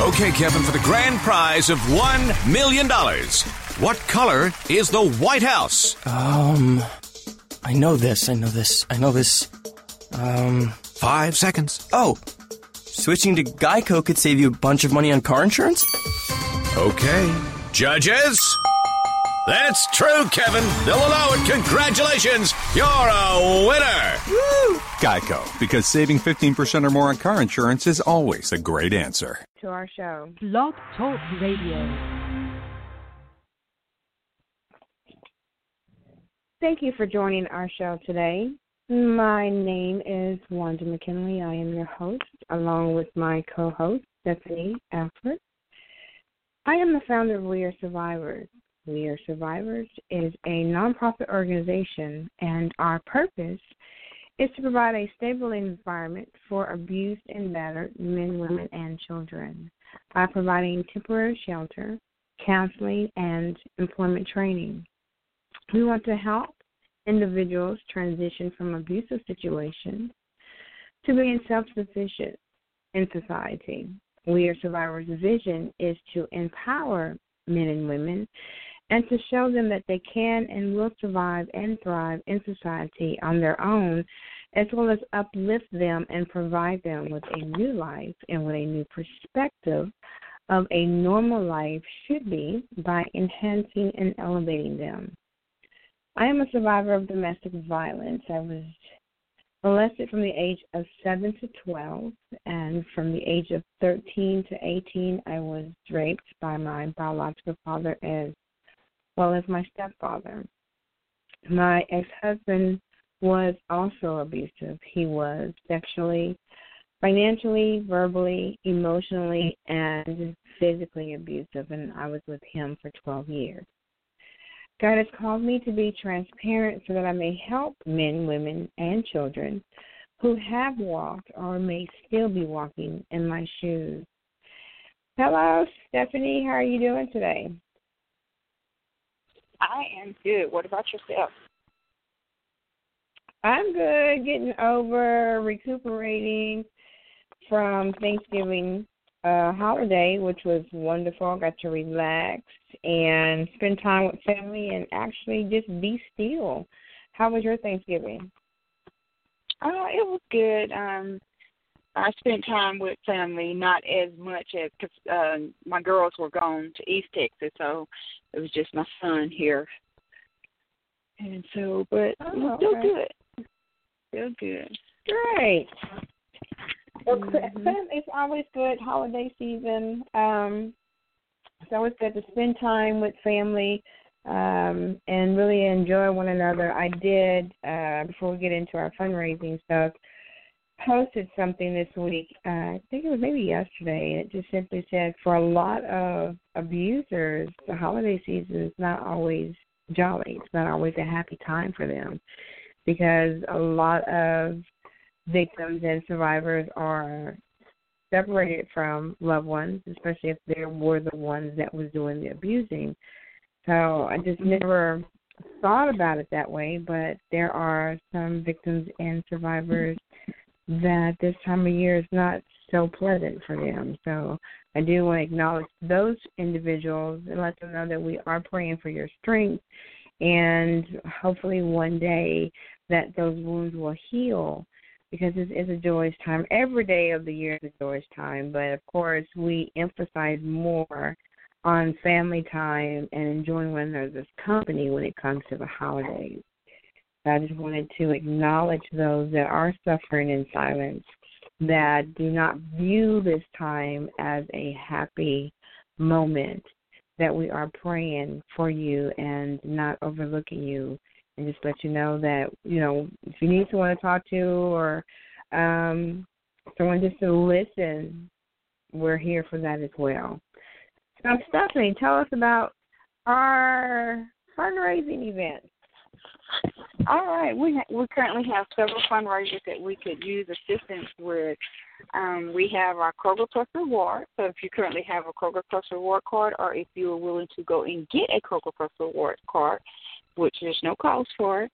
Okay, Kevin, for the grand prize of $1 million, what color is the White House? Um, I know this, I know this, I know this. Um, Five seconds. oh, switching to Geico could save you a bunch of money on car insurance? Okay. Judges? That's true, Kevin. They'll allow it. Congratulations. You're a winner. Geico, because saving 15% or more on car insurance is always a great answer. To our show. Blog Talk Radio. Thank you for joining our show today. My name is Wanda McKinley. I am your host, along with my co host, Stephanie Alford. I am the founder of We Are Survivors. We Are Survivors is a nonprofit organization, and our purpose is to provide a stable environment for abused and battered men, women, and children by providing temporary shelter, counseling, and employment training. We want to help individuals transition from abusive situations to being self sufficient in society. We are Survivors' vision is to empower men and women and to show them that they can and will survive and thrive in society on their own, as well as uplift them and provide them with a new life and with a new perspective of a normal life should be by enhancing and elevating them. I am a survivor of domestic violence. I was molested from the age of 7 to 12, and from the age of 13 to 18, I was raped by my biological father as well as my stepfather. My ex husband was also abusive. He was sexually, financially, verbally, emotionally, and physically abusive, and I was with him for 12 years. God has called me to be transparent so that I may help men, women, and children who have walked or may still be walking in my shoes. Hello, Stephanie. How are you doing today? I am good. What about yourself? I'm good, getting over recuperating from Thanksgiving uh holiday, which was wonderful. I got to relax and spend time with family and actually just be still. How was your Thanksgiving? Oh, it was good. Um, I spent time with family, not as much as because uh, my girls were gone to East Texas, so it was just my son here. And so, but Oh, it was still okay. good. Still good. Great. Well, Mhm. Sam, it's always good holiday season. Um, it's always good to spend time with family um, and really enjoy one another. I did uh, before we get into our fundraising stuff. Posted something this week. Uh, I think it was maybe yesterday. and It just simply said, for a lot of abusers, the holiday season is not always jolly. It's not always a happy time for them because a lot of victims and survivors are separated from loved ones, especially if they were the ones that was doing the abusing. So I just never thought about it that way, but there are some victims and survivors that this time of year is not so pleasant for them. So I do want to acknowledge those individuals and let them know that we are praying for your strength and hopefully one day that those wounds will heal because this is a joyous time. Every day of the year is a joyous time, but of course we emphasize more on family time and enjoying one another's company when it comes to the holidays. I just wanted to acknowledge those that are suffering in silence, that do not view this time as a happy moment, that we are praying for you and not overlooking you. And just let you know that you know if you need someone to talk to or um someone just to listen we're here for that as well. So stephanie tell us about our fundraising event All right, we ha- we currently have several fundraisers that we could use assistance with. Um, we have our Kroger Plus Reward. So if you currently have a Kroger Plus Reward card, or if you are willing to go and get a Kroger Plus Reward card, which there's no cost for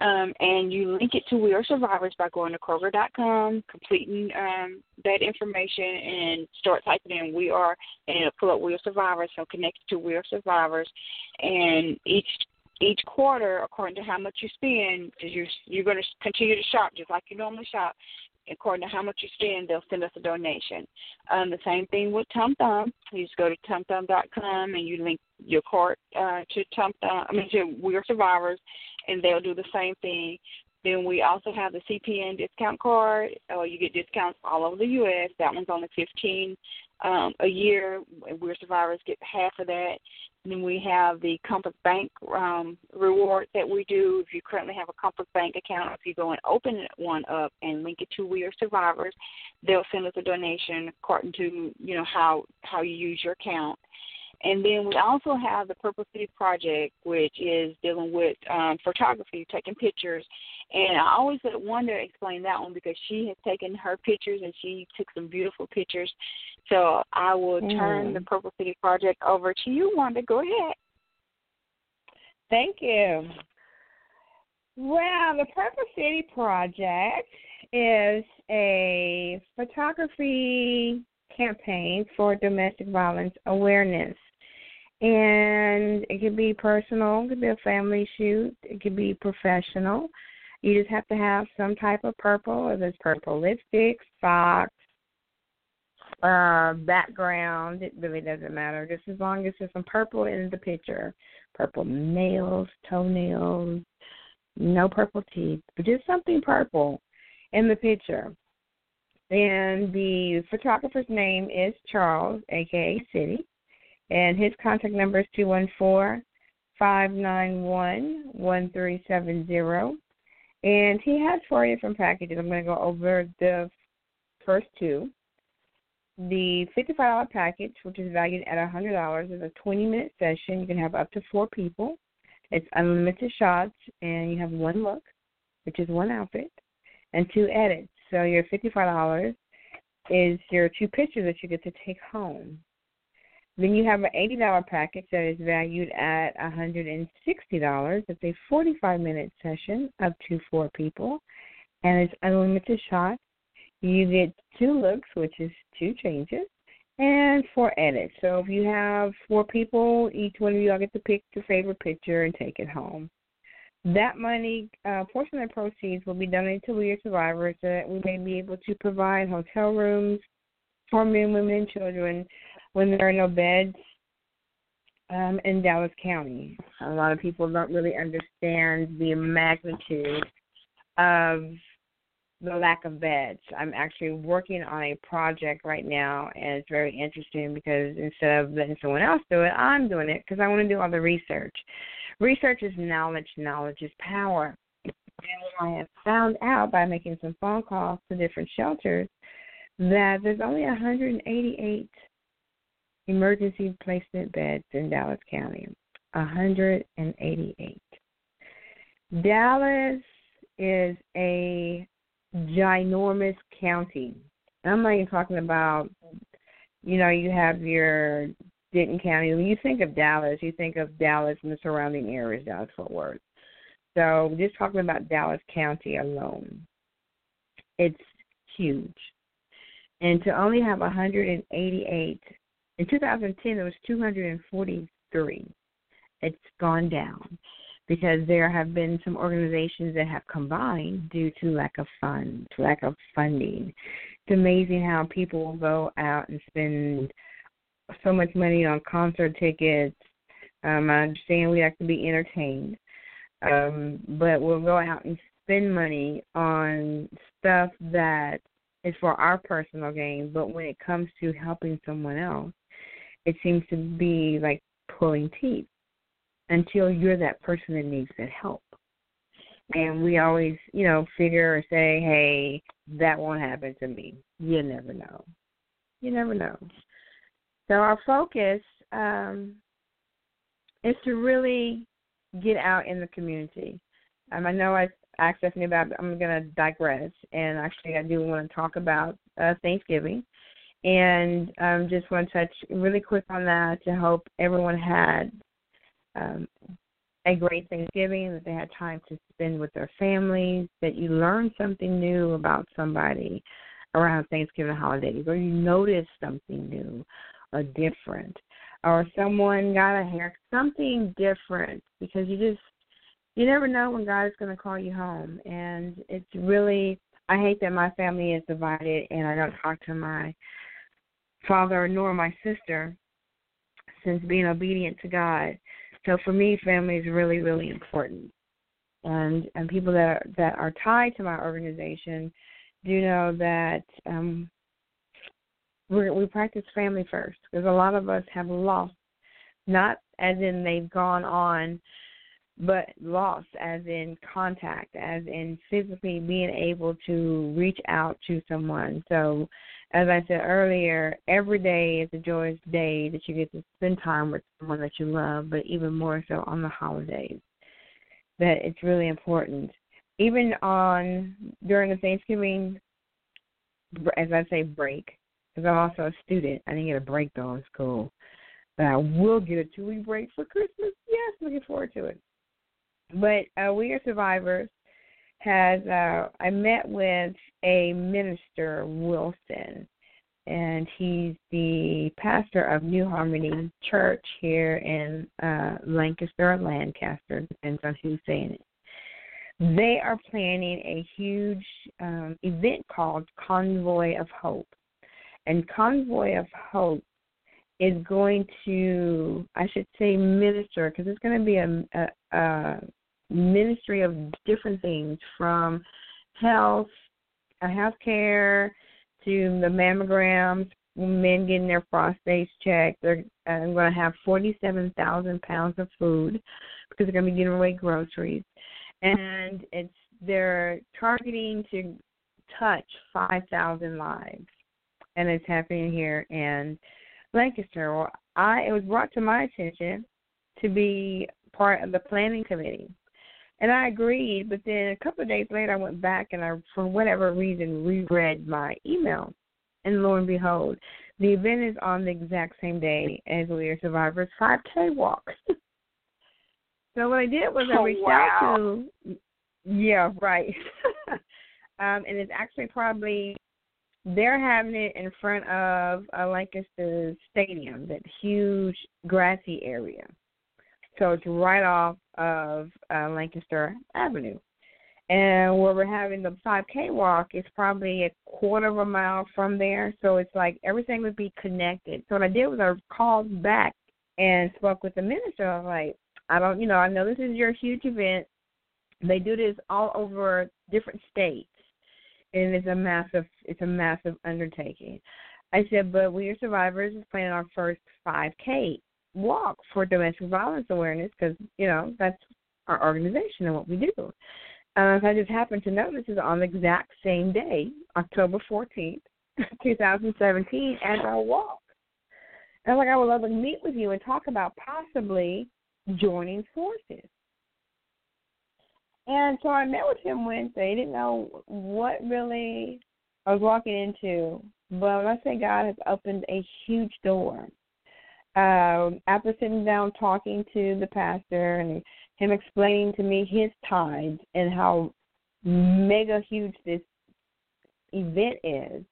Um, and you link it to We Are Survivors by going to Kroger.com, completing um, that information, and start typing in We Are, and it'll pull up We Are Survivors. So connect to We Are Survivors, and each each quarter, according to how much you spend, because you're you're going to continue to shop just like you normally shop. According to how much you spend, they'll send us a donation. Um, the same thing with Tom Thumb. You just go to TomThumb.com and you link your card uh, to Tom Thumb. I mean to We Are Survivors, and they'll do the same thing. Then we also have the CPN discount card. Uh, you get discounts all over the U.S. That one's only fifteen um, a year. We're survivors get half of that. And then we have the Compass Bank um, reward that we do. If you currently have a Compass Bank account, if you go and open one up and link it to We Are Survivors, they'll send us a donation according to you know how how you use your account. And then we also have the Purple City Project, which is dealing with um, photography, taking pictures. And I always wanted to explain that one because she has taken her pictures and she took some beautiful pictures. So I will turn Mm. the Purple City Project over to you, Wanda. Go ahead. Thank you. Well, the Purple City Project is a photography campaign for domestic violence awareness. And it could be personal, it could be a family shoot, it could be professional. You just have to have some type of purple, if it's purple lipstick, socks, uh, background, it really doesn't matter. Just as long as there's some purple in the picture. Purple nails, toenails, no purple teeth, but just something purple in the picture. And the photographer's name is Charles, aka City, and his contact number is two one four five nine one one three seven zero. And he has four different packages. I'm going to go over the first two. The $55 package, which is valued at $100, is a 20 minute session. You can have up to four people. It's unlimited shots, and you have one look, which is one outfit, and two edits. So your $55 is your two pictures that you get to take home. Then you have an $80 package that is valued at $160. It's a 45 minute session up to four people, and it's unlimited shots. You get two looks, which is two changes, and four edits. So if you have four people, each one of you all get to pick your favorite picture and take it home. That money, uh, portion of the proceeds will be donated to We Are Survivors so that we may be able to provide hotel rooms for men, women, and children when there are no beds um, in Dallas County. A lot of people don't really understand the magnitude of the lack of beds. I'm actually working on a project right now, and it's very interesting because instead of letting someone else do it, I'm doing it because I want to do all the research. Research is knowledge, knowledge is power. And I have found out by making some phone calls to different shelters that there's only 188 emergency placement beds in Dallas County. 188. Dallas is a ginormous county. I'm not even talking about, you know, you have your Denton County. When you think of Dallas, you think of Dallas and the surrounding areas, Dallas Fort Worth. So just talking about Dallas County alone, it's huge. And to only have 188, in 2010 there was 243. It's gone down because there have been some organizations that have combined due to lack of funds, lack of funding. It's amazing how people will go out and spend so much money on concert tickets. Um, I understand we have to be entertained, um, but we'll go out and spend money on stuff that is for our personal gain. But when it comes to helping someone else, it seems to be like pulling teeth until you're that person that needs that help. And we always, you know, figure or say, hey, that won't happen to me. You never know. You never know. So our focus um, is to really get out in the community. Um, I know I asked Stephanie about. I'm going to digress, and actually, I do want to talk about uh, Thanksgiving, and um, just want to touch really quick on that to hope everyone had um, a great Thanksgiving, that they had time to spend with their families, that you learned something new about somebody around Thanksgiving holidays, or you noticed something new or different, or someone got a hair, something different, because you just you never know when God is going to call you home, and it's really I hate that my family is divided, and I don't talk to my father nor my sister since being obedient to God. So for me, family is really, really important. And and people that are, that are tied to my organization do know that um, we we practice family first because a lot of us have lost, not as in they've gone on, but lost as in contact, as in physically being able to reach out to someone. So as I said earlier, every day is a joyous day that you get to spend time with someone that you love, but even more so on the holidays. That it's really important. Even on during the Thanksgiving, as I say, break, because I'm also a student. I didn't get a break though in school, but I will get a two week break for Christmas. Yes, looking forward to it. But uh, we are survivors has uh, I met with a minister Wilson, and he's the pastor of New Harmony Church here in uh, Lancaster or Lancaster, depends on who's saying it. They are planning a huge um, event called Convoy of Hope, and Convoy of Hope is going to, I should say, minister because it's going to be a, a, a ministry of different things from health, uh, health care to the mammograms, men getting their prostates checked. They're uh, going to have 47,000 pounds of food because they're going to be giving away groceries. And it's they're targeting to touch 5,000 lives. And it's happening here in Lancaster. Well, I it was brought to my attention to be part of the planning committee and I agreed, but then a couple of days later, I went back and I, for whatever reason, reread my email. And lo and behold, the event is on the exact same day as We Are Survivors 5K walk. so what I did was I oh, reached wow. out to, yeah, right. um, and it's actually probably they're having it in front of uh, Lancaster Stadium, that huge grassy area. So it's right off of uh, Lancaster Avenue. And where we're having the 5K walk is probably a quarter of a mile from there. So it's like everything would be connected. So what I did was I called back and spoke with the minister. I was like, I don't, you know, I know this is your huge event. They do this all over different states, and it's a massive, it's a massive undertaking. I said, but we are survivors is planning our first 5K walk for domestic violence awareness because you know that's our organization and what we do. Uh, I just happened to notice is on the exact same day, October fourteenth, two thousand seventeen, as our walk. And I'm like, I would love to meet with you and talk about possibly joining forces. And so I met with him Wednesday. Didn't know what really I was walking into, but when I say God has opened a huge door um, after sitting down talking to the pastor and him explaining to me his tithes and how mega huge this event is,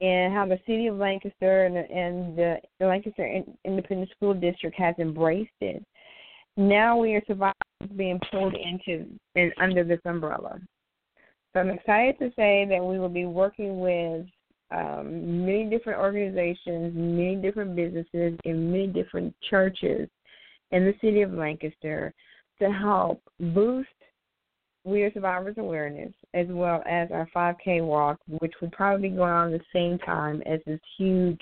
and how the city of Lancaster and, and the, the Lancaster Independent School District has embraced it. Now we are survivors being pulled into and under this umbrella. So I'm excited to say that we will be working with um, many different organizations, many different businesses, and many different churches in the city of Lancaster to help boost We Are Survivors awareness as well as our 5K walk, which would probably be going on at the same time as this huge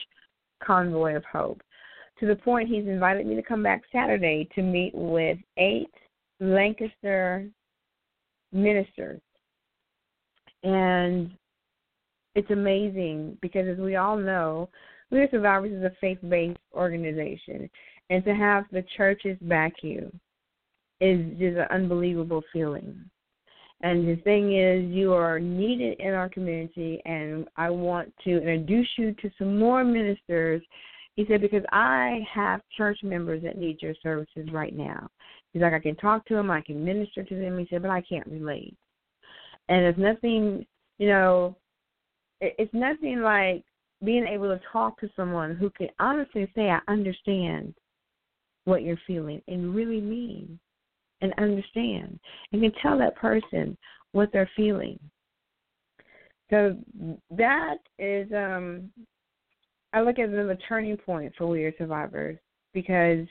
convoy of hope. To the point, he's invited me to come back Saturday to meet with eight Lancaster ministers. And it's amazing because, as we all know, We Survivors is a faith based organization. And to have the churches back you is just an unbelievable feeling. And the thing is, you are needed in our community, and I want to introduce you to some more ministers. He said, because I have church members that need your services right now. He's like, I can talk to them, I can minister to them. He said, but I can't relate. And it's nothing, you know, it's nothing like being able to talk to someone who can honestly say, I understand what you're feeling and really mean and understand and can tell that person what they're feeling. So that is um I look at it as a turning point for we are survivors because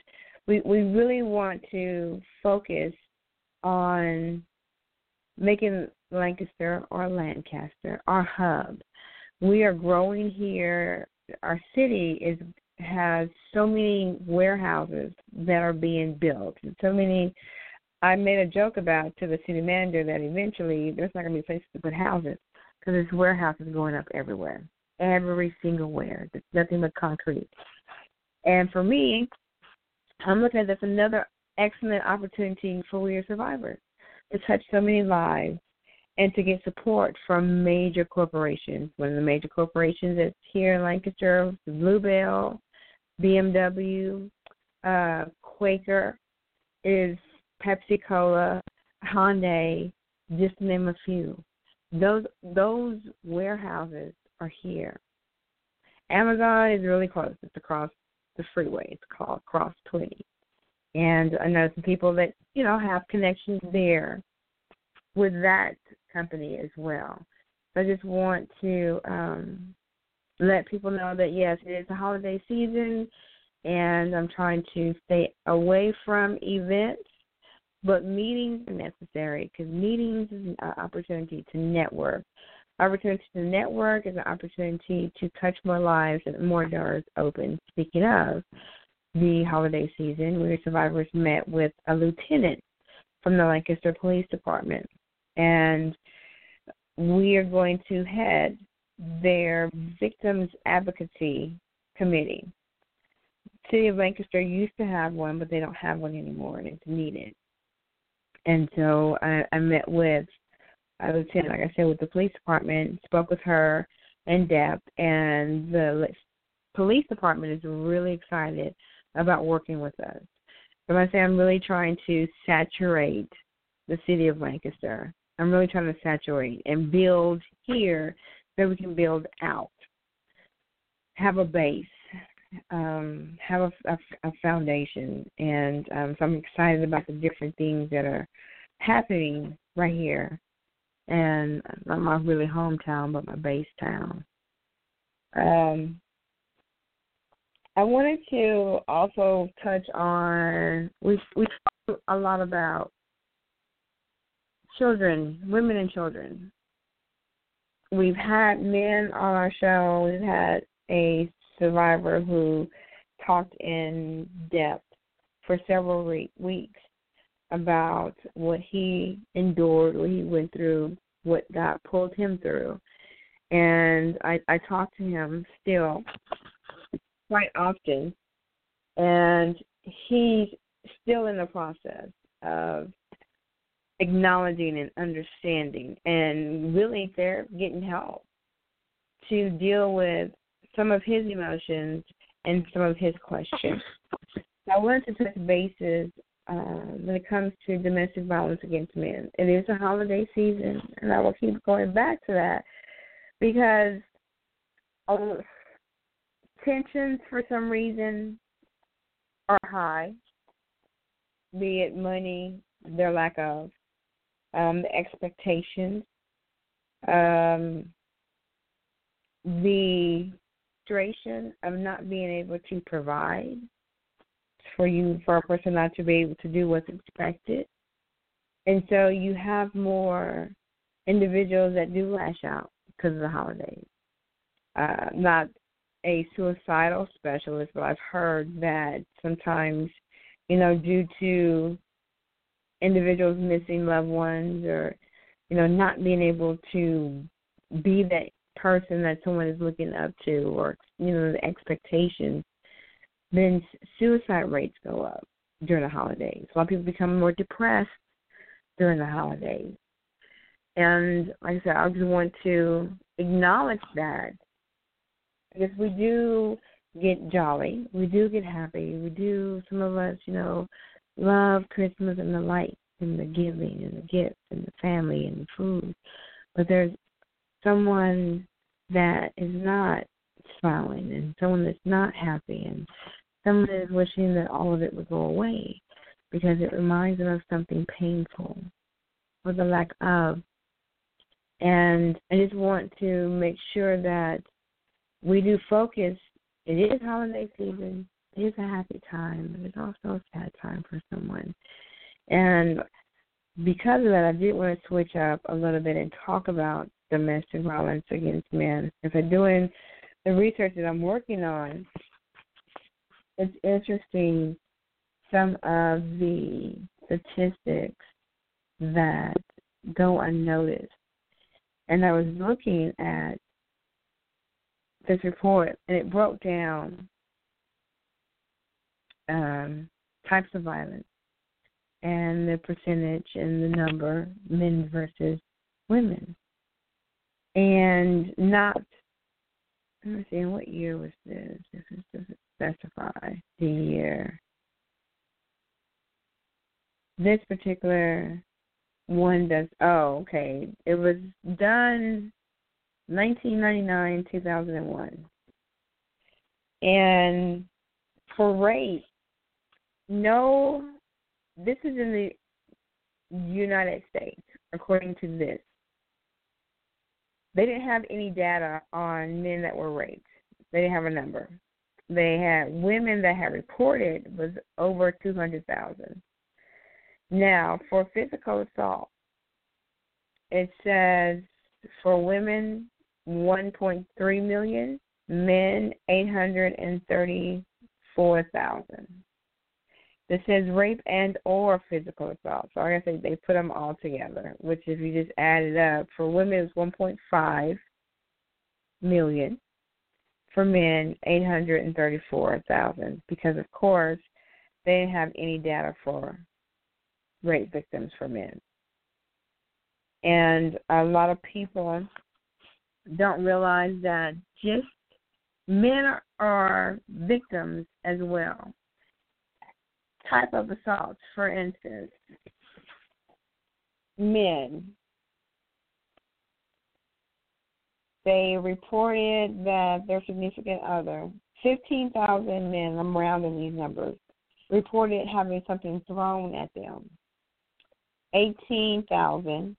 we we really want to focus on making Lancaster or Lancaster our hub. We are growing here. Our city is has so many warehouses that are being built so many I made a joke about to the city manager that eventually there's not going to be places to put houses because there's warehouses going up everywhere, every single where. There's nothing but concrete. And for me, I'm looking at this another excellent opportunity for We Are Survivors to touch so many lives and to get support from major corporations. One of the major corporations that's here in Lancaster, Bluebell, BMW, uh, Quaker, is Pepsi Cola, Hyundai, just to name a few. Those those warehouses are here. Amazon is really close. It's across the freeway. It's called Cross Twenty, and I know some people that you know have connections there with that company as well. So I just want to um, let people know that yes, it is a holiday season, and I'm trying to stay away from events but meetings are necessary because meetings is an opportunity to network. Opportunity to network is an opportunity to touch more lives and more doors open. Speaking of the holiday season, we survivors met with a lieutenant from the Lancaster Police Department, and we are going to head their victims advocacy committee. City of Lancaster used to have one, but they don't have one anymore, and it's needed. And so I, I met with I a lieutenant, like I said, with the police department, spoke with her in depth, and the police department is really excited about working with us. So I say I'm really trying to saturate the city of Lancaster. I'm really trying to saturate and build here so we can build out, have a base, um, have a, a, a foundation, and um, so I'm excited about the different things that are happening right here, and not my really hometown, but my base town. Um, I wanted to also touch on we we talked a lot about children, women and children. We've had men on our show. We've had a survivor who talked in depth for several re- weeks about what he endured, what he went through, what God pulled him through. And I, I talk to him still quite often, and he's still in the process of acknowledging and understanding and really they're getting help to deal with some of his emotions and some of his questions. I wanted to touch bases uh, when it comes to domestic violence against men. It is a holiday season, and I will keep going back to that because uh, tensions, for some reason, are high, be it money, their lack of, um, the expectations, um, the frustration of not being able to provide for you for a person not to be able to do what's expected. And so you have more individuals that do lash out because of the holidays. Uh, not a suicidal specialist, but I've heard that sometimes, you know, due to individuals missing loved ones or, you know, not being able to be that person that someone is looking up to or you know the expectations then suicide rates go up during the holidays. A lot of people become more depressed during the holidays. And like i said i just want to acknowledge that. Because we do get jolly we do get happy we do some of us you know love Christmas and the lights and the giving and the gifts and the family and the food. But there's someone that is not smiling and someone that's not happy and someone is wishing that all of it would go away because it reminds them of something painful or the lack of. And I just want to make sure that we do focus. It is holiday season. Is a happy time, but it's also a sad time for someone. And because of that, I did want to switch up a little bit and talk about domestic violence against men. If I'm doing the research that I'm working on, it's interesting some of the statistics that go unnoticed. And I was looking at this report, and it broke down um, types of violence and the percentage and the number, men versus women. And not, let me see, what year was this? This doesn't specify the year. This particular one does, oh, okay. It was done 1999, 2001. And for rape, no, this is in the United States, according to this. They didn't have any data on men that were raped. They didn't have a number. They had women that had reported was over 200,000. Now, for physical assault, it says for women 1.3 million, men 834,000. This says rape and or physical assault. So I guess they put them all together, which if you just add it up, for women it's 1.5 million. For men, 834,000. Because of course, they didn't have any data for rape victims for men. And a lot of people don't realize that just men are victims as well type of assaults, for instance, men, they reported that their significant other, 15,000 men, I'm rounding these numbers, reported having something thrown at them. 18,000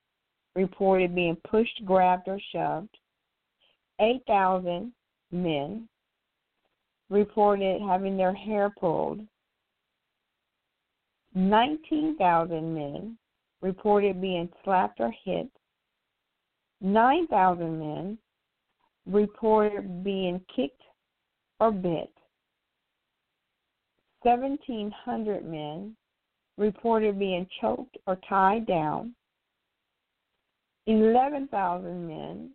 reported being pushed, grabbed, or shoved. 8,000 men reported having their hair pulled. 19,000 men reported being slapped or hit. 9,000 men reported being kicked or bit. 1,700 men reported being choked or tied down. 11,000 men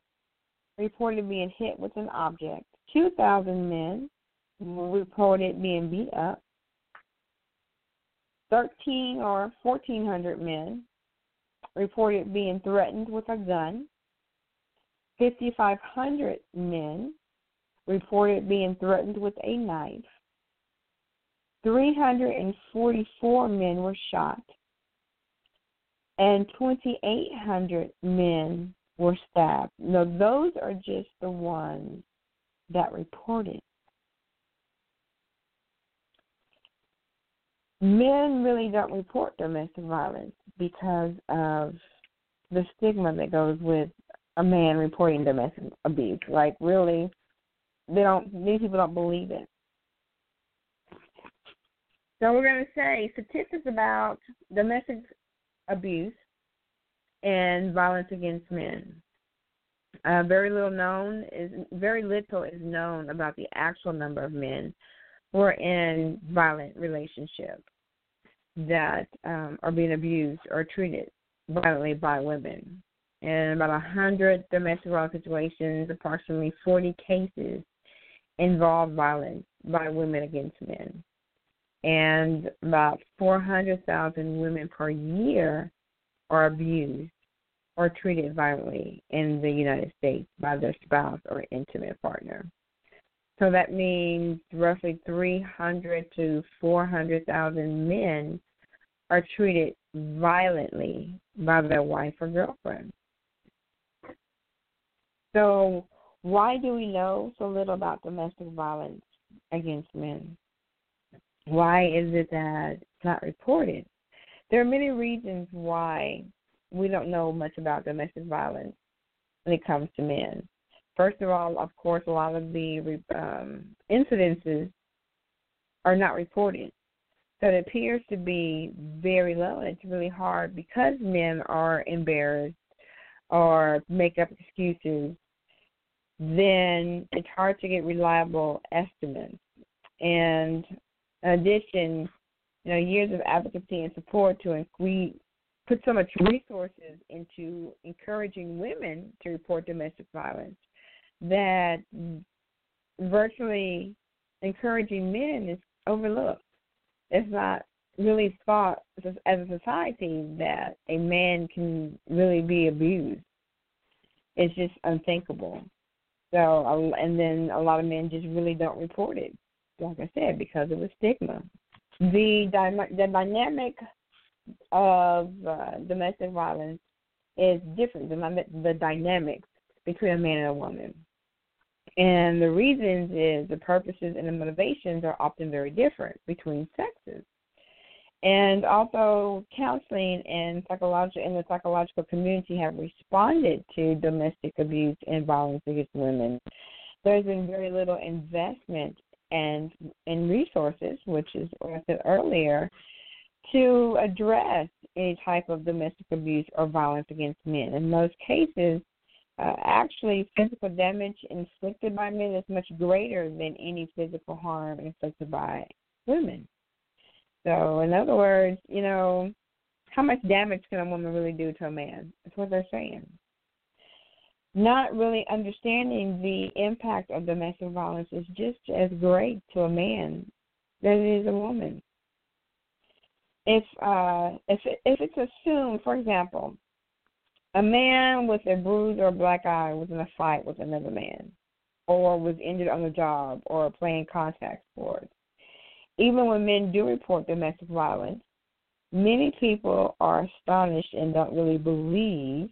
reported being hit with an object. 2,000 men reported being beat up. 13 or 1,400 men reported being threatened with a gun. 5,500 men reported being threatened with a knife. 344 men were shot. And 2,800 men were stabbed. Now, those are just the ones that reported. Men really don't report domestic violence because of the stigma that goes with a man reporting domestic abuse. Like really, they don't. These people don't believe it. So we're going to say statistics about domestic abuse and violence against men. Uh, very little known is very little is known about the actual number of men who are in violent relationships that um, are being abused or treated violently by women. In about 100 domestic violence situations, approximately 40 cases involve violence by women against men. And about 400,000 women per year are abused or treated violently in the United States by their spouse or intimate partner. So that means roughly 300 to 400,000 men are treated violently by their wife or girlfriend. So, why do we know so little about domestic violence against men? Why is it that it's not reported? There are many reasons why we don't know much about domestic violence when it comes to men. First of all, of course, a lot of the um, incidences are not reported. So it appears to be very low, and it's really hard because men are embarrassed or make up excuses. Then it's hard to get reliable estimates. And in addition, you know, years of advocacy and support to we put so much resources into encouraging women to report domestic violence that virtually encouraging men is overlooked. It's not really thought as a society that a man can really be abused. It's just unthinkable. So, and then a lot of men just really don't report it, like I said, because of the stigma. The, the dynamic of uh, domestic violence is different than the dynamics between a man and a woman. And the reasons is the purposes and the motivations are often very different between sexes. And also, counseling and psychological and the psychological community have responded to domestic abuse and violence against women. There's been very little investment and in resources, which is what I said earlier, to address any type of domestic abuse or violence against men. In most cases, uh, actually, physical damage inflicted by men is much greater than any physical harm inflicted by women. So, in other words, you know, how much damage can a woman really do to a man? That's what they're saying. Not really understanding the impact of domestic violence is just as great to a man than it is a woman. If uh, if if it's assumed, for example, a man with a bruise or a black eye was in a fight with another man, or was injured on the job, or playing contact sports. Even when men do report domestic violence, many people are astonished and don't really believe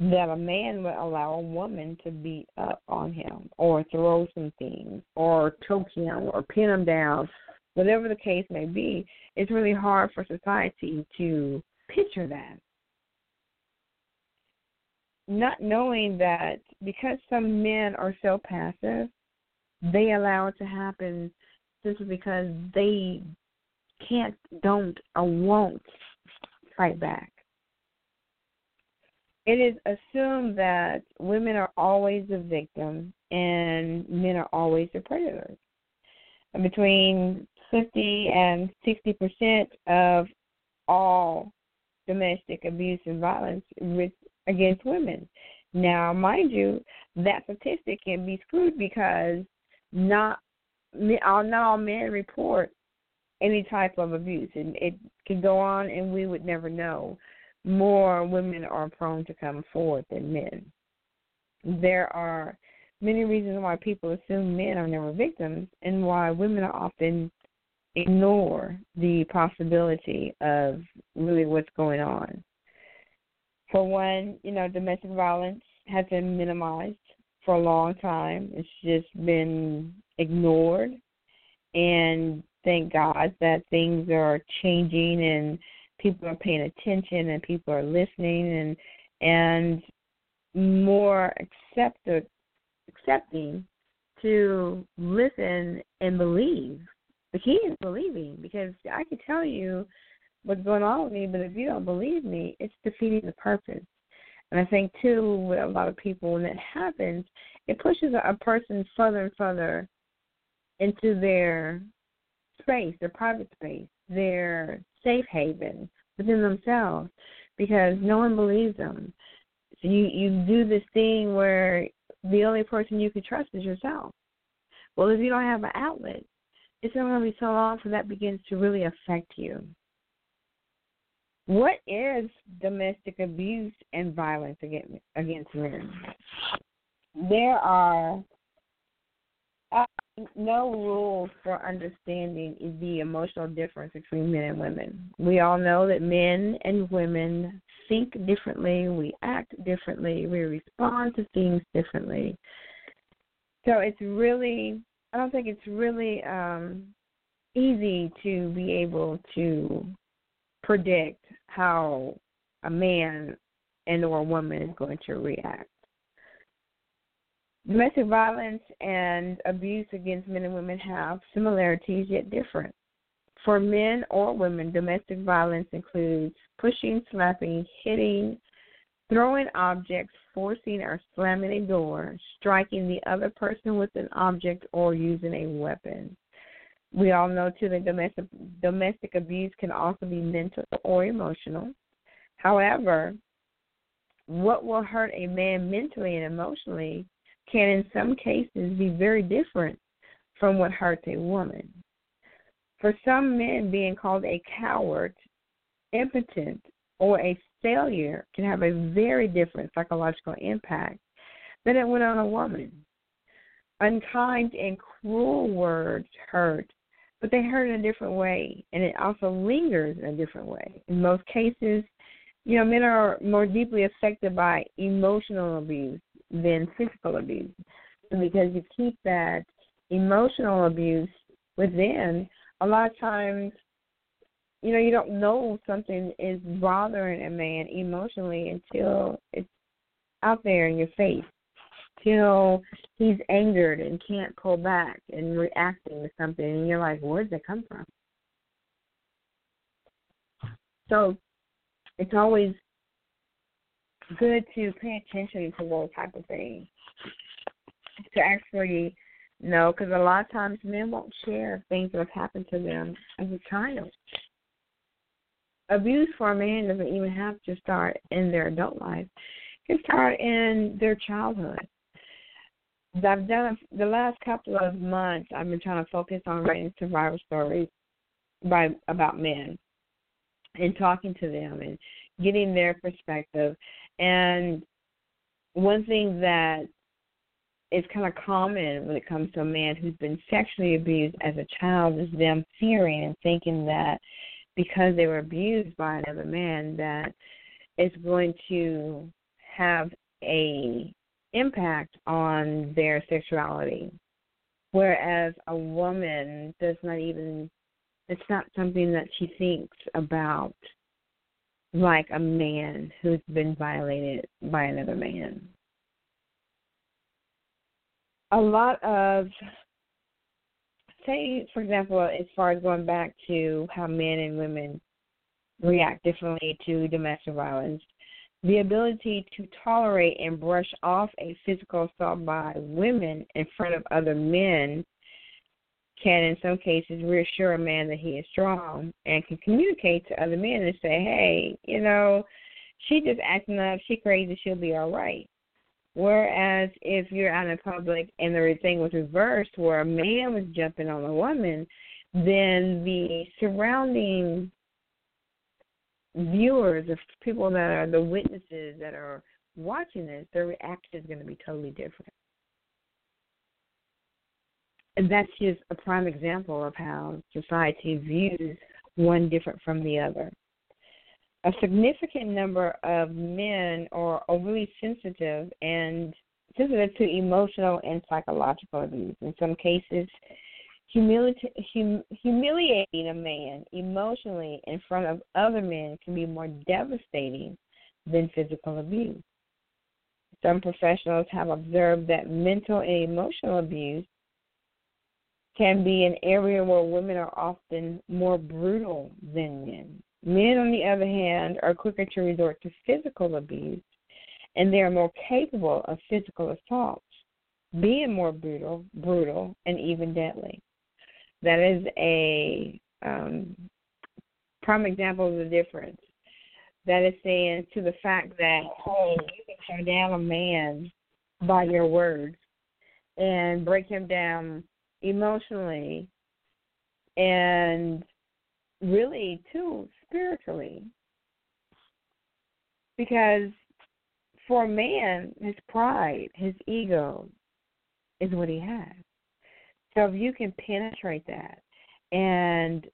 that a man would allow a woman to beat up on him or throw some things or choke him or pin him down, whatever the case may be. It's really hard for society to picture that not knowing that because some men are so passive, they allow it to happen simply because they can't, don't, or won't fight back. It is assumed that women are always the victim and men are always the predators. Between 50 and 60 percent of all domestic abuse and violence against women. Now, mind you, that statistic can be screwed because not not all men report any type of abuse, and it can go on, and we would never know. More women are prone to come forward than men. There are many reasons why people assume men are never victims, and why women are often ignore the possibility of really what's going on. For one, you know, domestic violence has been minimized for a long time. It's just been ignored. And thank God that things are changing and people are paying attention and people are listening and and more accepted accepting to listen and believe. The key is believing because I can tell you what's going on with me, but if you don't believe me, it's defeating the purpose. And I think too, with a lot of people, when that happens, it pushes a person further and further into their space, their private space, their safe haven within themselves, because no one believes them. So you you do this thing where the only person you can trust is yourself. Well, if you don't have an outlet, it's not going to be so long for that begins to really affect you. What is domestic abuse and violence against against men? There are Uh, no rules for understanding the emotional difference between men and women. We all know that men and women think differently, we act differently, we respond to things differently. So it's really, I don't think it's really um, easy to be able to predict how a man and or a woman is going to react. Domestic violence and abuse against men and women have similarities yet different. For men or women, domestic violence includes pushing, slapping, hitting, throwing objects, forcing or slamming a door, striking the other person with an object, or using a weapon. We all know too that domestic domestic abuse can also be mental or emotional. However, what will hurt a man mentally and emotionally can in some cases be very different from what hurts a woman. For some men, being called a coward, impotent, or a failure can have a very different psychological impact than it would on a woman. Unkind and cruel words hurt, but they hurt in a different way, and it also lingers in a different way. In most cases, you know, men are more deeply affected by emotional abuse than physical abuse. Because you keep that emotional abuse within, a lot of times, you know, you don't know something is bothering a man emotionally until it's out there in your face, till he's angered and can't pull back and reacting to something, and you're like, where did that come from? So it's always good to pay attention to those type of things. To actually know, because a lot of times men won't share things that have happened to them as a child. Abuse for a man doesn't even have to start in their adult life. It can start in their childhood. I've done the last couple of months. I've been trying to focus on writing survival stories by about men and talking to them and getting their perspective. And one thing that is kind of common when it comes to a man who's been sexually abused as a child is them fearing and thinking that because they were abused by another man that it's going to have a impact on their sexuality whereas a woman does not even it's not something that she thinks about like a man who's been violated by another man. A lot of, say, for example, as far as going back to how men and women react differently to domestic violence, the ability to tolerate and brush off a physical assault by women in front of other men can, in some cases, reassure a man that he is strong and can communicate to other men and say, hey, you know, she just acting up, she crazy, she'll be all right. Whereas if you're out in public and the thing was reversed, where a man was jumping on a woman, then the surrounding viewers, the people that are the witnesses that are watching this, their reaction is going to be totally different. And that's just a prime example of how society views one different from the other. A significant number of men are overly sensitive and sensitive to emotional and psychological abuse. In some cases, hum- humiliating a man emotionally in front of other men can be more devastating than physical abuse. Some professionals have observed that mental and emotional abuse can be an area where women are often more brutal than men. Men, on the other hand, are quicker to resort to physical abuse, and they are more capable of physical assaults, being more brutal, brutal, and even deadly. That is a um, prime example of the difference. That is saying to the fact that, hey, you can tear down a man by your words and break him down emotionally and really too spiritually because for a man his pride his ego is what he has So if you can penetrate that and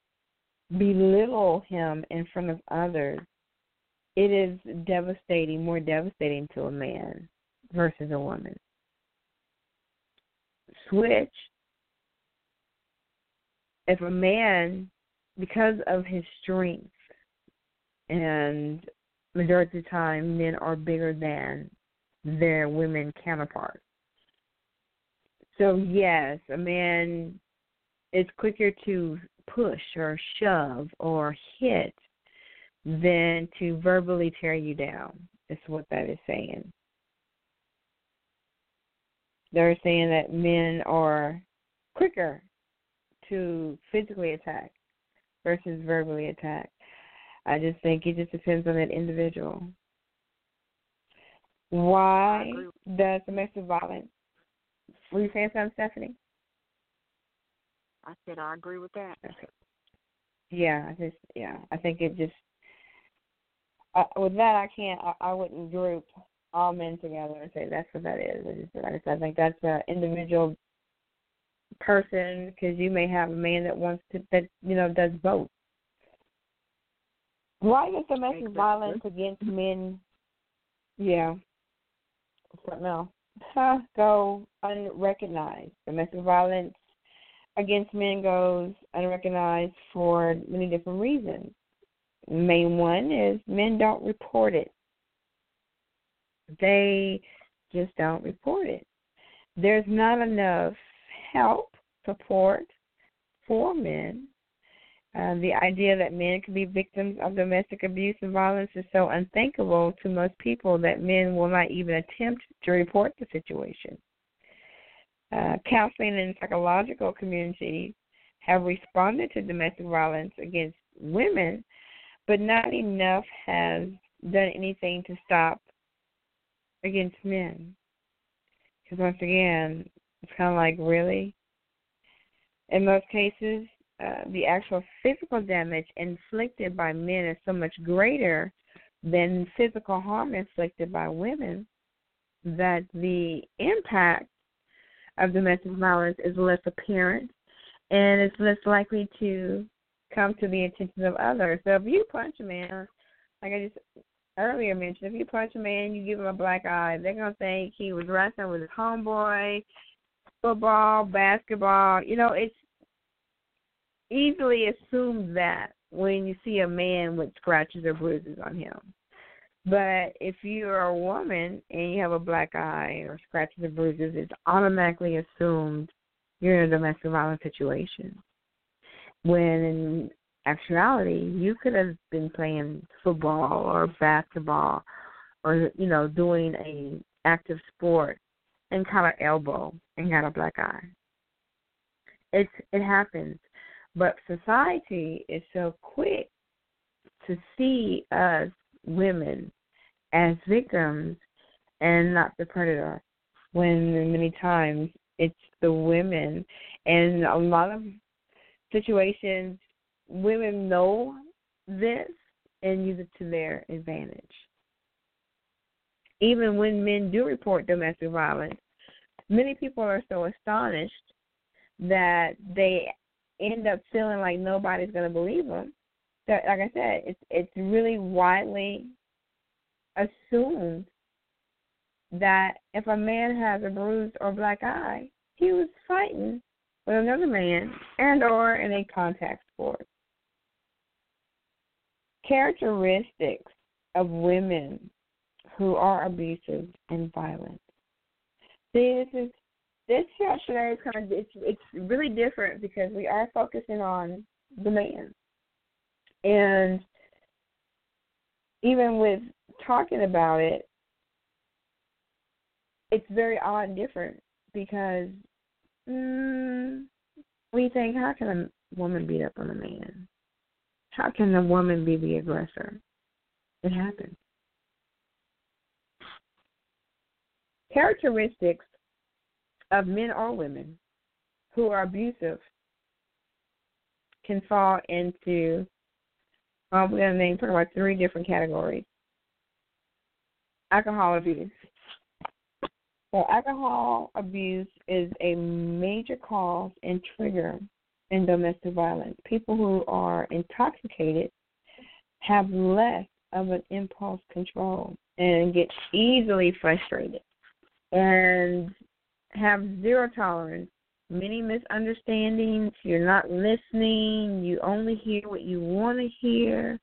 belittle him in front of others, it is devastating, more devastating to a man versus a woman. Switch. If a man, because of his strength, and majority of the time men are bigger than their women counterparts. So yes, a man is quicker to push or shove or hit than to verbally tear you down. Is what that is saying. They're saying that men are quicker to physically attack versus verbally attack. I just think it just depends on that individual. Why does domestic violence? Were you saying something, Stephanie? I said I agree with that. Okay. Yeah, I just yeah, I think it just uh, with that I can't I, I wouldn't group all men together and say that's what that is. I just I said, I think that's an individual person because you may have a man that wants to that you know does both. Why does domestic violence against men? Yeah, something else. Go unrecognized. Domestic violence against men goes unrecognized for many different reasons. main one is men don't report it. They just don't report it. There's not enough help, support for men uh, the idea that men can be victims of domestic abuse and violence is so unthinkable to most people that men will not even attempt to report the situation. Uh, counseling and psychological communities have responded to domestic violence against women, but not enough has done anything to stop against men. Because once again, it's kind of like, really? In most cases, uh, the actual physical damage inflicted by men is so much greater than physical harm inflicted by women that the impact of domestic violence is less apparent and it's less likely to come to the attention of others. So if you punch a man, like I just earlier mentioned, if you punch a man, you give him a black eye, they're gonna think he was wrestling with his homeboy, football, basketball. You know, it's easily assume that when you see a man with scratches or bruises on him. But if you are a woman and you have a black eye or scratches or bruises, it's automatically assumed you're in a domestic violence situation. When in actuality, you could have been playing football or basketball or, you know, doing a active sport and caught an elbow and got a black eye. It's it happens. But society is so quick to see us women as victims and not the predator. When many times it's the women. And a lot of situations women know this and use it to their advantage. Even when men do report domestic violence many people are so astonished that they end up feeling like nobody's going to believe them. That, like I said, it's it's really widely assumed that if a man has a bruised or black eye, he was fighting with another man and or in a contact sport. Characteristics of women who are abusive and violent. This is this today is kind of it's it's really different because we are focusing on the man, and even with talking about it, it's very odd and different because mm, we think how can a woman beat up on a man? How can a woman be the aggressor? It happens. Characteristics of men or women who are abusive can fall into we're to name much three different categories. Alcohol abuse. So, alcohol abuse is a major cause and trigger in domestic violence. People who are intoxicated have less of an impulse control and get easily frustrated and have zero tolerance, many misunderstandings. You're not listening, you only hear what you want to hear.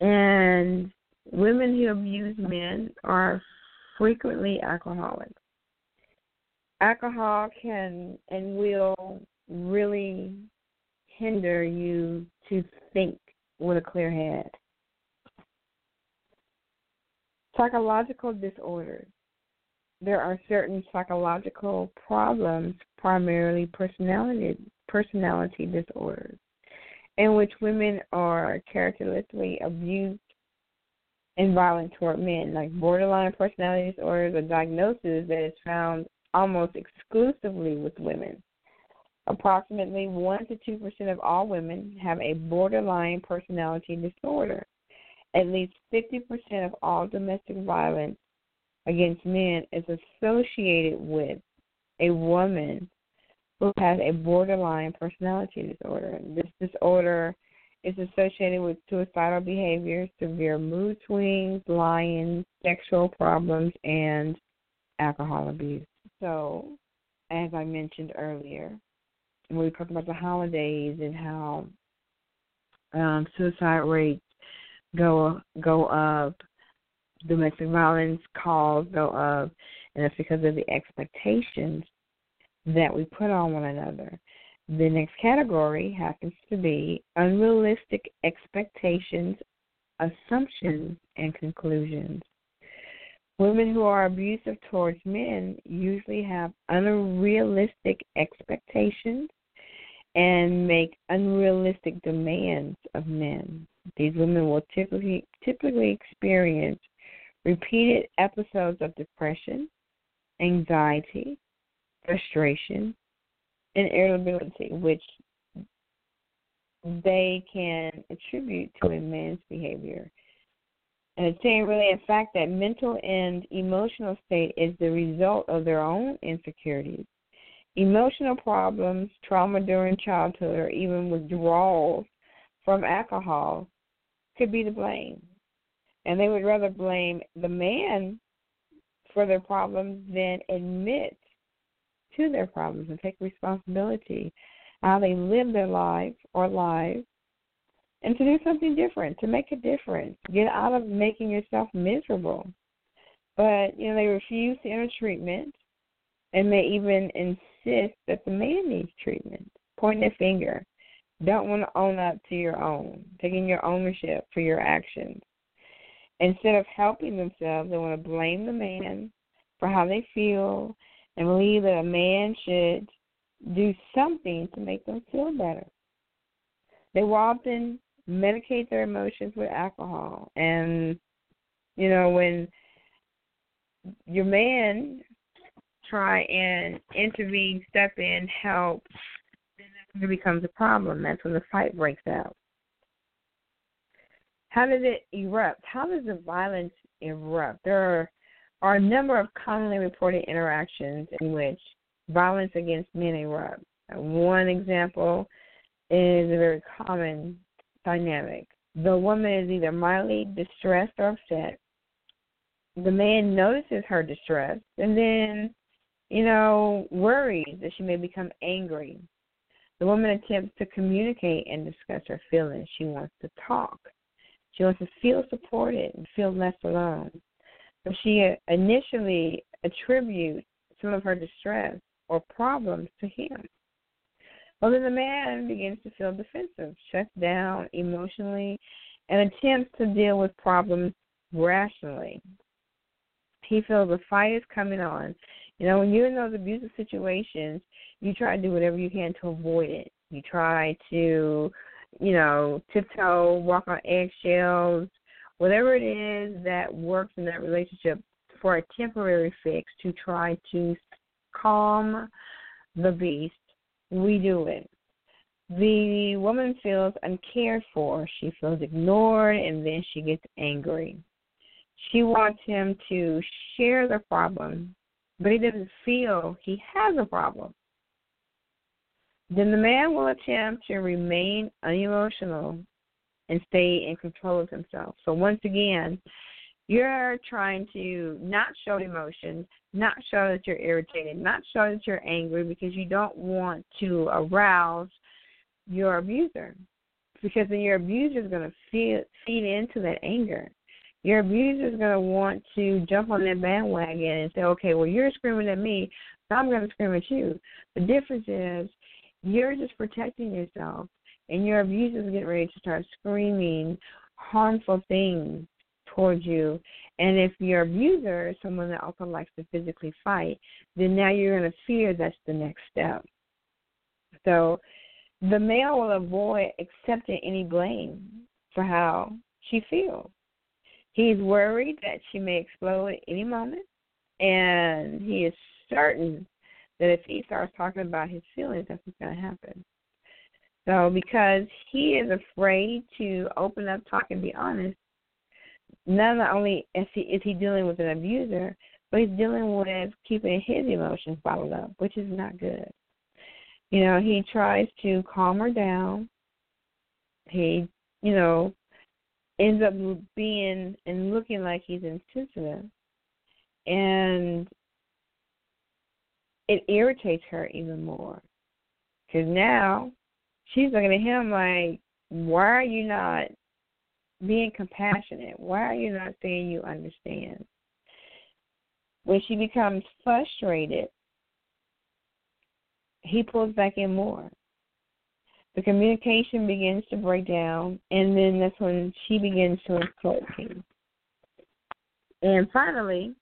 And women who abuse men are frequently alcoholics. Alcohol can and will really hinder you to think with a clear head. Psychological disorders. There are certain psychological problems, primarily personality personality disorders, in which women are characteristically abused and violent toward men, like borderline personality disorders a diagnosis that is found almost exclusively with women. Approximately 1 to 2% of all women have a borderline personality disorder. At least 50% of all domestic violence against men is associated with a woman who has a borderline personality disorder. This disorder is associated with suicidal behavior, severe mood swings, lying, sexual problems, and alcohol abuse. So, as I mentioned earlier, when we talked about the holidays and how um, suicide rates go go up, domestic violence calls go up, and it's because of the expectations that we put on one another. The next category happens to be unrealistic expectations, assumptions, and conclusions. Women who are abusive towards men usually have unrealistic expectations and make unrealistic demands of men. These women will typically typically experience repeated episodes of depression, anxiety, frustration, and irritability, which they can attribute to a man's behavior. And it's saying really in fact that mental and emotional state is the result of their own insecurities. Emotional problems, trauma during childhood, or even withdrawals from alcohol could be to blame. And they would rather blame the man for their problems than admit to their problems and take responsibility how they live their life or lives and to do something different, to make a difference. Get out of making yourself miserable. But, you know, they refuse to enter treatment and they even insist that the man needs treatment. Point their finger. Don't want to own up to your own, taking your ownership for your actions. Instead of helping themselves, they want to blame the man for how they feel and believe that a man should do something to make them feel better. They will often medicate their emotions with alcohol. And, you know, when your man try and intervene, step in, help, then it becomes a problem. That's when the fight breaks out. How does it erupt? How does the violence erupt? There are are a number of commonly reported interactions in which violence against men erupt. One example is a very common dynamic. The woman is either mildly distressed or upset. The man notices her distress and then, you know, worries that she may become angry. The woman attempts to communicate and discuss her feelings. She wants to talk. She wants to feel supported and feel less alone she initially attributes some of her distress or problems to him. Well, then the man begins to feel defensive, shuts down emotionally, and attempts to deal with problems rationally. He feels the fight is coming on. You know, when you're in those abusive situations, you try to do whatever you can to avoid it. You try to, you know, tiptoe, walk on eggshells, whatever it is that works in that relationship for a temporary fix to try to calm the beast, we do it. The woman feels uncared for. She feels ignored and then she gets angry. She wants him to share the problem but he doesn't feel he has a problem, then the man will attempt to remain unemotional and stay in control of himself. So once again, you're trying to not show emotion, not show that you're irritated, not show that you're angry because you don't want to arouse your abuser. Because then your abuser is going to feed, feed into that anger. Your abuser is going to want to jump on that bandwagon and say, okay, well, you're screaming at me, so I'm going to scream at you. The difference is you're just protecting yourself, and your abuser is getting ready to start screaming harmful things towards you. And if your abuser is someone that also likes to physically fight, then now you're going to fear that's the next step. So the male will avoid accepting any blame for how she feels. He's worried that she may explode at any moment, and he is certain that if he starts talking about his feelings, that's what's going to happen. So, because he is afraid to open up, talk, and be honest, not only is he is he dealing with an abuser, but he's dealing with keeping his emotions bottled up, which is not good. You know, he tries to calm her down. He, you know, ends up being and looking like he's insensitive, and it irritates her even more because now she's looking at him like, "Why are you not being compassionate. Why are you not saying you understand? When she becomes frustrated, he pulls back in more. The communication begins to break down, and then that's when she begins to insult him. And finally,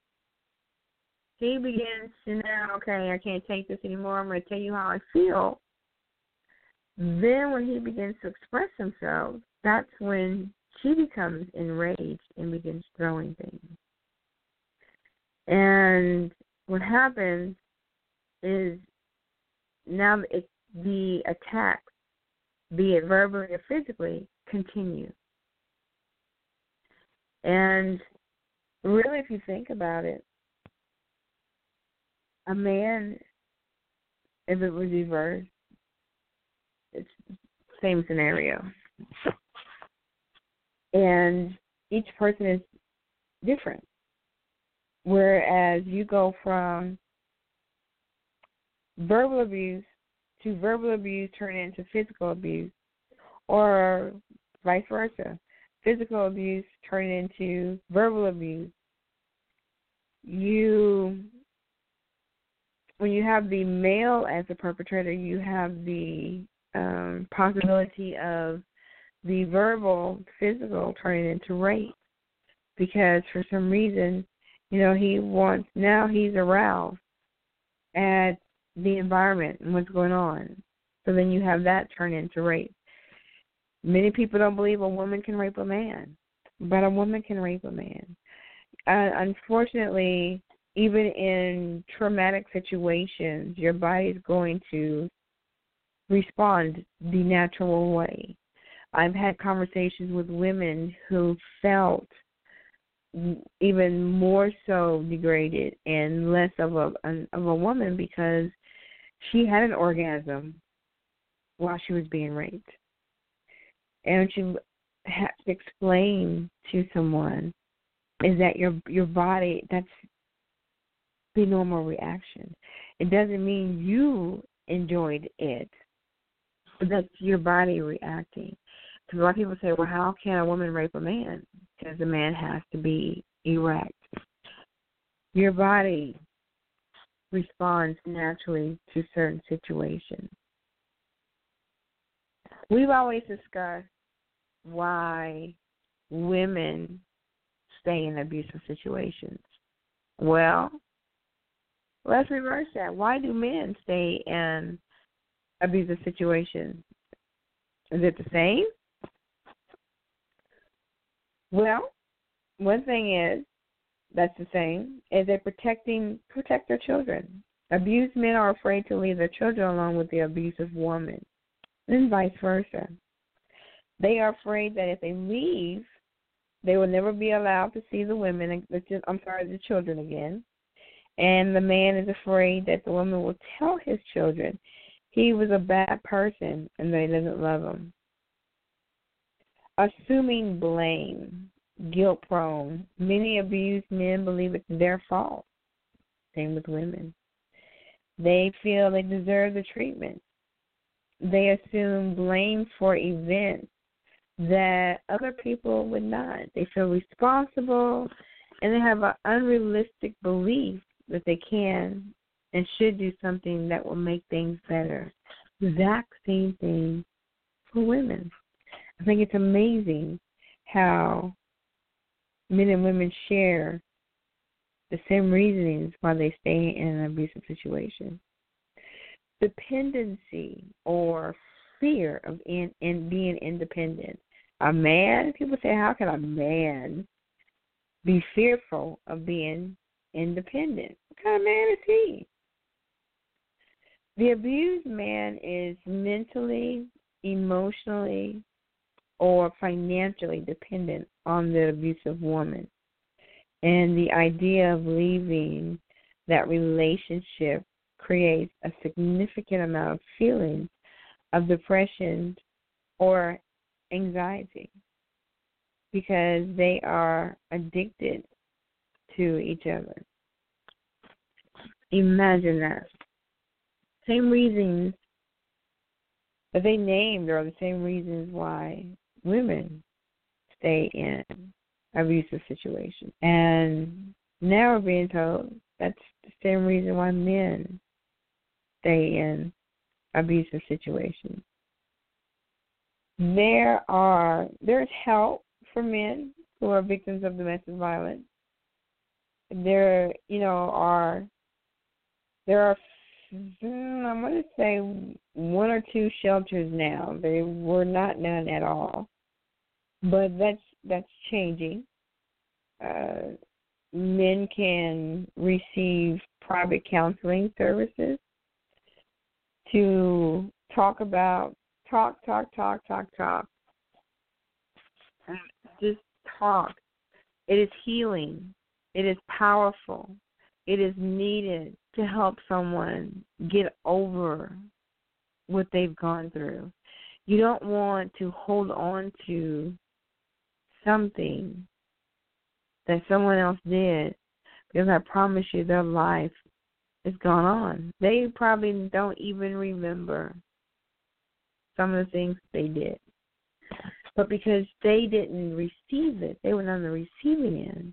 he begins to now, okay, I can't take this anymore. I'm going to tell you how I feel. Then, when he begins to express himself, that's when she becomes enraged and begins throwing things. And what happens is now it, the attacks, be it verbally or physically, continue. And really, if you think about it, a man, if it was reversed, it's the same scenario and each person is different. Whereas you go from verbal abuse to verbal abuse turning into physical abuse, or vice versa, physical abuse turning into verbal abuse. You, when you have the male as a perpetrator, you have the um, possibility of the verbal, physical turning into rape because for some reason, you know, he wants now he's aroused at the environment and what's going on. So then you have that turn into rape. Many people don't believe a woman can rape a man, but a woman can rape a man. Uh, unfortunately, even in traumatic situations, your body is going to respond the natural way. I've had conversations with women who felt even more so degraded and less of a of a woman because she had an orgasm while she was being raped, and she had to explain to someone is that your your body that's the normal reaction. It doesn't mean you enjoyed it, that's your body reacting. Because a lot of people say, well, how can a woman rape a man? Because the man has to be erect. Your body responds naturally to certain situations. We've always discussed why women stay in abusive situations. Well, let's reverse that. Why do men stay in abusive situations? Is it the same? Well, one thing is that's the same is they protecting protect their children. Abused men are afraid to leave their children alone with the abusive woman, and vice versa. They are afraid that if they leave, they will never be allowed to see the women. I'm sorry, the children again, And the man is afraid that the woman will tell his children he was a bad person and they didn't love him. Assuming blame, guilt prone, many abused men believe it's their fault. Same with women. They feel they deserve the treatment. They assume blame for events that other people would not. They feel responsible and they have an unrealistic belief that they can and should do something that will make things better. Exact same thing for women. I think it's amazing how men and women share the same reasonings why they stay in an abusive situation. Dependency or fear of in, in being independent. A man, people say, how can a man be fearful of being independent? What kind of man is he? The abused man is mentally, emotionally, or financially dependent on the abusive woman. And the idea of leaving that relationship creates a significant amount of feelings of depression or anxiety because they are addicted to each other. Imagine that. Same reasons that they named are the same reasons why women stay in abusive situations. And now we're being told that's the same reason why men stay in abusive situations. There are there's help for men who are victims of domestic violence. There, you know, are there are hmm, I'm going to say one or two shelters now. They were not none at all, but that's that's changing. Uh, men can receive private counseling services to talk about talk, talk, talk, talk, talk. Just talk. It is healing. It is powerful. It is needed to help someone get over what they've gone through. You don't want to hold on to something that someone else did because I promise you their life is gone on. They probably don't even remember some of the things they did. But because they didn't receive it, they were on the receiving end.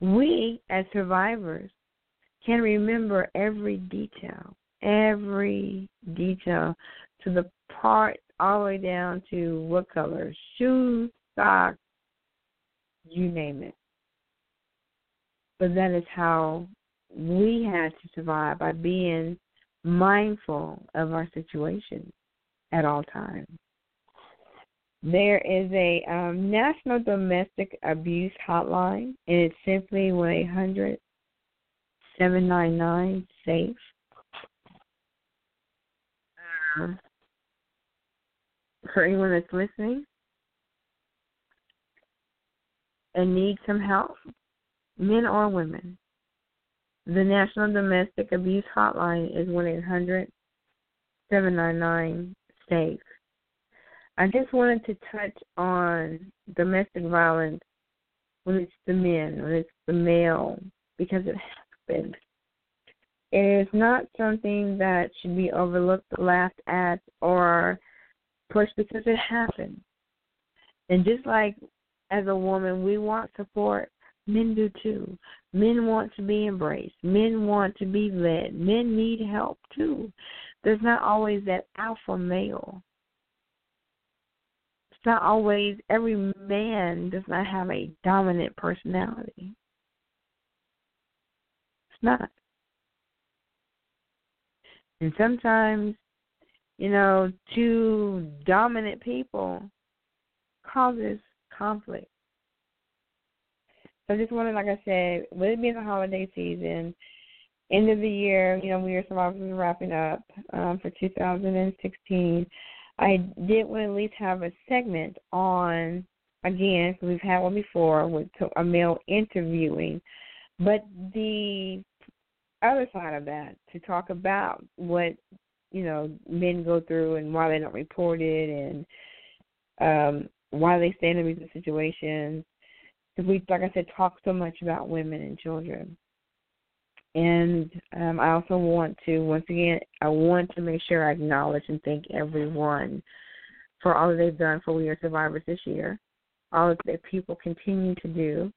We, as survivors, can remember every detail, every detail to the part all the way down to what color shoes, socks, you name it. But that is how we had to survive by being mindful of our situation at all times. There is a um, National Domestic Abuse Hotline, and it's simply 1 800 799 SAFE. Uh, for anyone that's listening and needs some help, men or women, the National Domestic Abuse Hotline is 1 800 799 SAFE. I just wanted to touch on domestic violence when it's the men, when it's the male, because it happened. It is not something that should be overlooked, laughed at, or pushed because it happened. And just like as a woman, we want support. Men do too. Men want to be embraced. Men want to be led. Men need help too. There's not always that alpha male not always every man does not have a dominant personality. It's not. And sometimes, you know, two dominant people causes conflict. So I just wanted, like I said, with it being the holiday season, end of the year, you know, we are survivors wrapping up um, for 2016. I did want to at least have a segment on again we've had one before with a male interviewing, but the other side of that to talk about what you know men go through and why they don't report it and um why they stay in abusive situations. Because we, like I said, talk so much about women and children. And um, I also want to, once again, I want to make sure I acknowledge and thank everyone for all that they've done for We Are Survivors this year, all that people continue to do,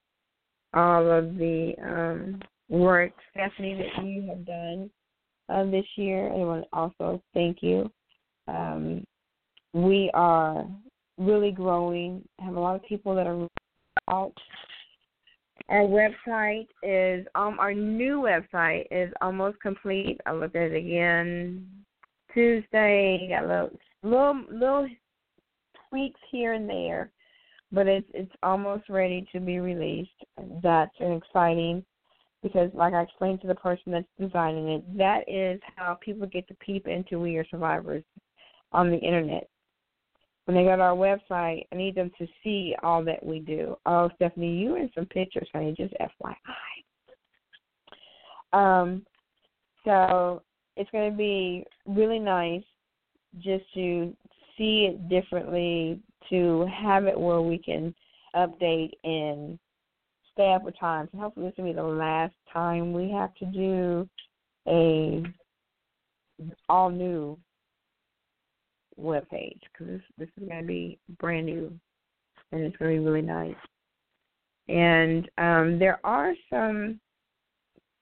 all of the um, work, Stephanie, that you have done uh, this year. I want to also thank you. Um, we are really growing. Have a lot of people that are out. Our website is um our new website is almost complete. I looked at it again Tuesday. Got little little little tweaks here and there, but it's it's almost ready to be released. That's an exciting because, like I explained to the person that's designing it, that is how people get to peep into We Are Survivors on the internet when they go to our website, I need them to see all that we do. Oh, Stephanie, you in some pictures, honey, just FYI. Um, so it's going to be really nice just to see it differently, to have it where we can update and stay up with times. And hopefully, this will be the last time we have to do a all new web page because this, this is going to be brand new and it's going to be really nice. And um, there are some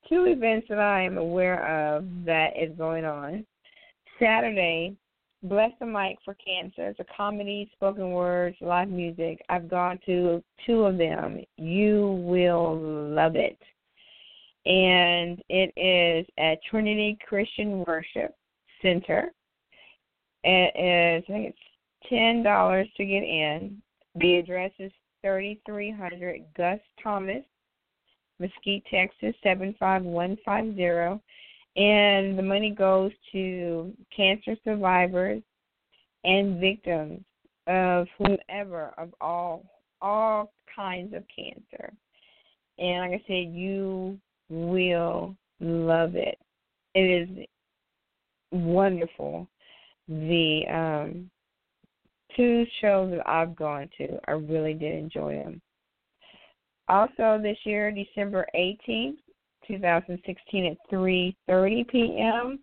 two events that I am aware of that is going on. Saturday, Bless the Mic for Cancer. It's a comedy, spoken words, live music. I've gone to two of them. You will love it. And it is at Trinity Christian Worship Center it is, I think it's ten dollars to get in. The address is thirty three hundred Gus Thomas, Mesquite, Texas seven five one five zero, and the money goes to cancer survivors and victims of whomever of all all kinds of cancer. And like I said, you will love it. It is wonderful the um, two shows that I've gone to, I really did enjoy them. Also, this year, December 18th, 2016, at 3:30 p.m.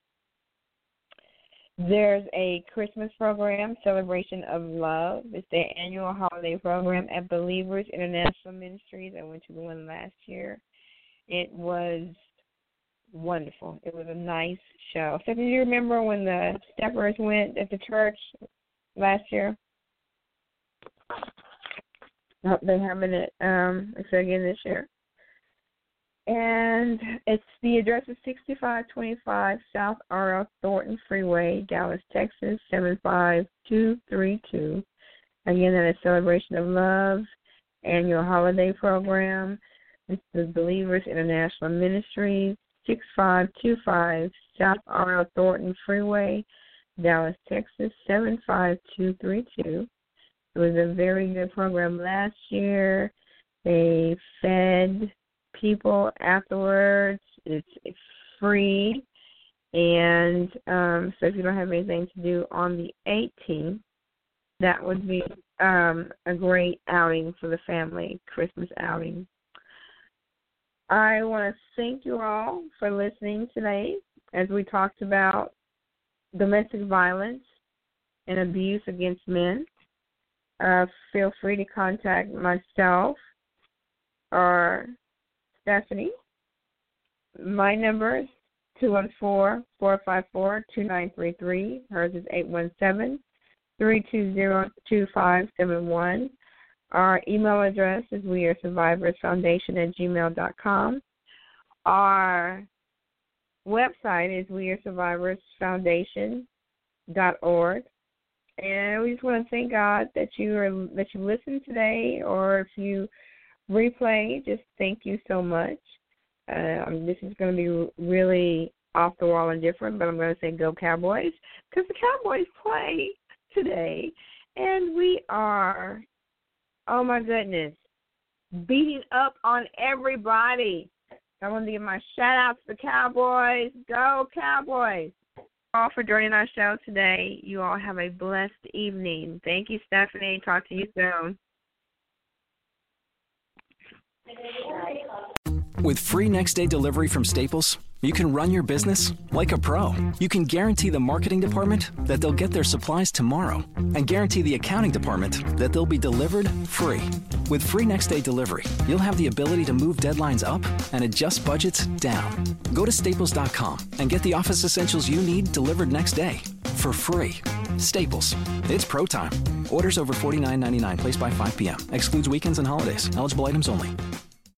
There's a Christmas program, Celebration of Love. It's the annual holiday program at Believers International Ministries. I went to the one last year. It was wonderful. It was a nice show. So, do you remember when the Steppers went at the church last year? Nope, they're having it um again this year. And it's the address is sixty five twenty five South R.L. Thornton Freeway, Dallas, Texas, seven five two three two. Again, that is Celebration of Love annual holiday program. It's the Believers International Ministries. 6525 South R.L. Thornton Freeway, Dallas, Texas 75232. It was a very good program last year. They fed people afterwards. It's free. And um, so if you don't have anything to do on the 18th, that would be um, a great outing for the family, Christmas outing. I want to thank you all for listening today as we talked about domestic violence and abuse against men. Uh, feel free to contact myself or Stephanie. My number is 214-454-2933. Hers is 817-320-2571. Our email address is we are survivors foundation at gmail.com. Our website is we are survivors foundation.org. And we just want to thank God that you are that you listened today, or if you replay, just thank you so much. Um, this is going to be really off the wall and different, but I'm going to say go Cowboys because the Cowboys play today, and we are oh my goodness, beating up on everybody. I want to give my shout out to the Cowboys. Go Cowboys! All for joining our show today. You all have a blessed evening. Thank you, Stephanie. Talk to you soon. With free next day delivery from Staples, you can run your business like a pro. You can guarantee the marketing department that they'll get their supplies tomorrow and guarantee the accounting department that they'll be delivered free. With free next day delivery, you'll have the ability to move deadlines up and adjust budgets down. Go to staples.com and get the office essentials you need delivered next day for free. Staples. It's pro time. Orders over $49.99 placed by 5 p.m. Excludes weekends and holidays. Eligible items only.